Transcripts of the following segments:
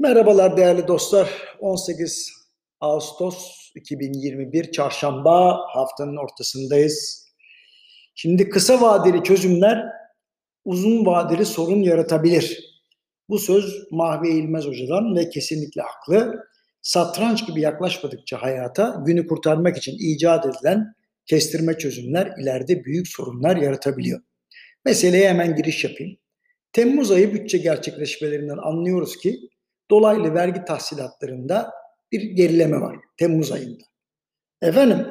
Merhabalar değerli dostlar. 18 Ağustos 2021 Çarşamba haftanın ortasındayız. Şimdi kısa vadeli çözümler uzun vadeli sorun yaratabilir. Bu söz Mahve İlmez Hoca'dan ve kesinlikle haklı. Satranç gibi yaklaşmadıkça hayata günü kurtarmak için icat edilen kestirme çözümler ileride büyük sorunlar yaratabiliyor. Meseleye hemen giriş yapayım. Temmuz ayı bütçe gerçekleşmelerinden anlıyoruz ki dolaylı vergi tahsilatlarında bir gerileme var Temmuz ayında. Efendim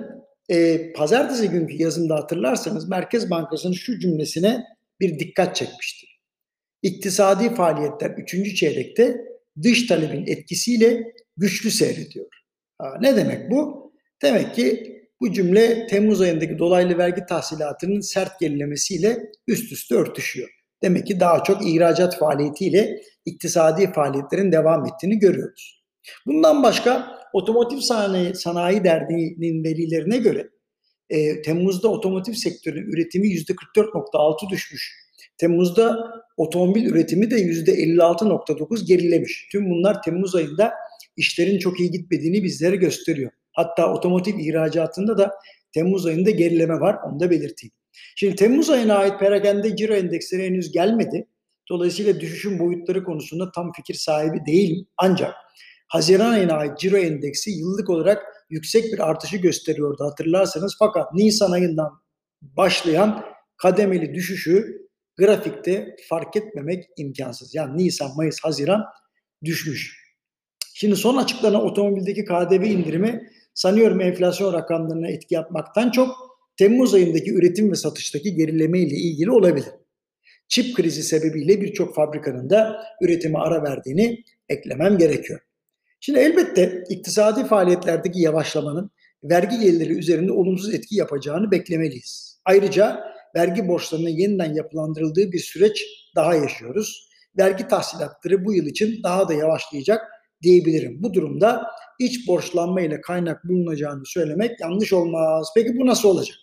e, pazartesi günkü yazımda hatırlarsanız Merkez Bankası'nın şu cümlesine bir dikkat çekmişti. İktisadi faaliyetler 3. çeyrekte dış talebin etkisiyle güçlü seyrediyor. Ha, ne demek bu? Demek ki bu cümle Temmuz ayındaki dolaylı vergi tahsilatının sert gerilemesiyle üst üste örtüşüyor. Demek ki daha çok ihracat faaliyetiyle iktisadi faaliyetlerin devam ettiğini görüyoruz. Bundan başka Otomotiv Sanayi, Sanayi Derneği'nin verilerine göre e, Temmuz'da otomotiv sektörünün üretimi %44.6 düşmüş. Temmuz'da otomobil üretimi de %56.9 gerilemiş. Tüm bunlar Temmuz ayında işlerin çok iyi gitmediğini bizlere gösteriyor. Hatta otomotiv ihracatında da Temmuz ayında gerileme var. Onu da belirteyim. Şimdi Temmuz ayına ait perakende ciro endeksleri henüz gelmedi. Dolayısıyla düşüşün boyutları konusunda tam fikir sahibi değilim. Ancak Haziran ayına ait ciro endeksi yıllık olarak yüksek bir artışı gösteriyordu hatırlarsanız. Fakat Nisan ayından başlayan kademeli düşüşü grafikte fark etmemek imkansız. Yani Nisan, Mayıs, Haziran düşmüş. Şimdi son açıklanan otomobildeki KDV indirimi sanıyorum enflasyon rakamlarına etki yapmaktan çok Temmuz ayındaki üretim ve satıştaki gerileme ile ilgili olabilir. Çip krizi sebebiyle birçok fabrikanın da üretime ara verdiğini eklemem gerekiyor. Şimdi elbette iktisadi faaliyetlerdeki yavaşlamanın vergi gelirleri üzerinde olumsuz etki yapacağını beklemeliyiz. Ayrıca vergi borçlarının yeniden yapılandırıldığı bir süreç daha yaşıyoruz. Vergi tahsilatları bu yıl için daha da yavaşlayacak diyebilirim. Bu durumda iç borçlanma ile kaynak bulunacağını söylemek yanlış olmaz. Peki bu nasıl olacak?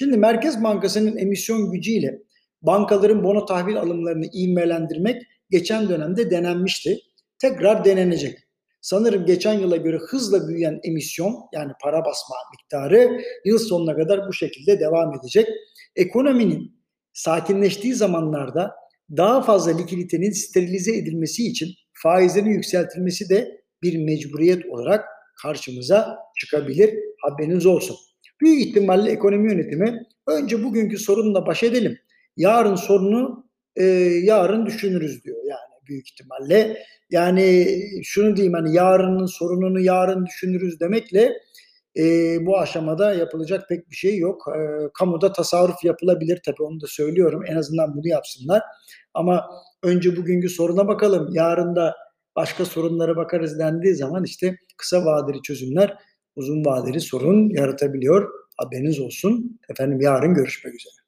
Şimdi Merkez Bankası'nın emisyon gücüyle bankaların bono tahvil alımlarını ivmelendirmek geçen dönemde denenmişti. Tekrar denenecek. Sanırım geçen yıla göre hızla büyüyen emisyon yani para basma miktarı yıl sonuna kadar bu şekilde devam edecek. Ekonominin sakinleştiği zamanlarda daha fazla likiditenin sterilize edilmesi için faizlerin yükseltilmesi de bir mecburiyet olarak karşımıza çıkabilir. Haberiniz olsun. Büyük ihtimalle ekonomi yönetimi önce bugünkü sorunla baş edelim. Yarın sorunu e, yarın düşünürüz diyor yani büyük ihtimalle. Yani şunu diyeyim hani yarının sorununu yarın düşünürüz demekle e, bu aşamada yapılacak pek bir şey yok. E, kamuda tasarruf yapılabilir tabii onu da söylüyorum. En azından bunu yapsınlar. Ama önce bugünkü soruna bakalım. Yarın da başka sorunlara bakarız dendiği zaman işte kısa vadeli çözümler uzun vadeli sorun yaratabiliyor. Haberiniz olsun. Efendim yarın görüşmek üzere.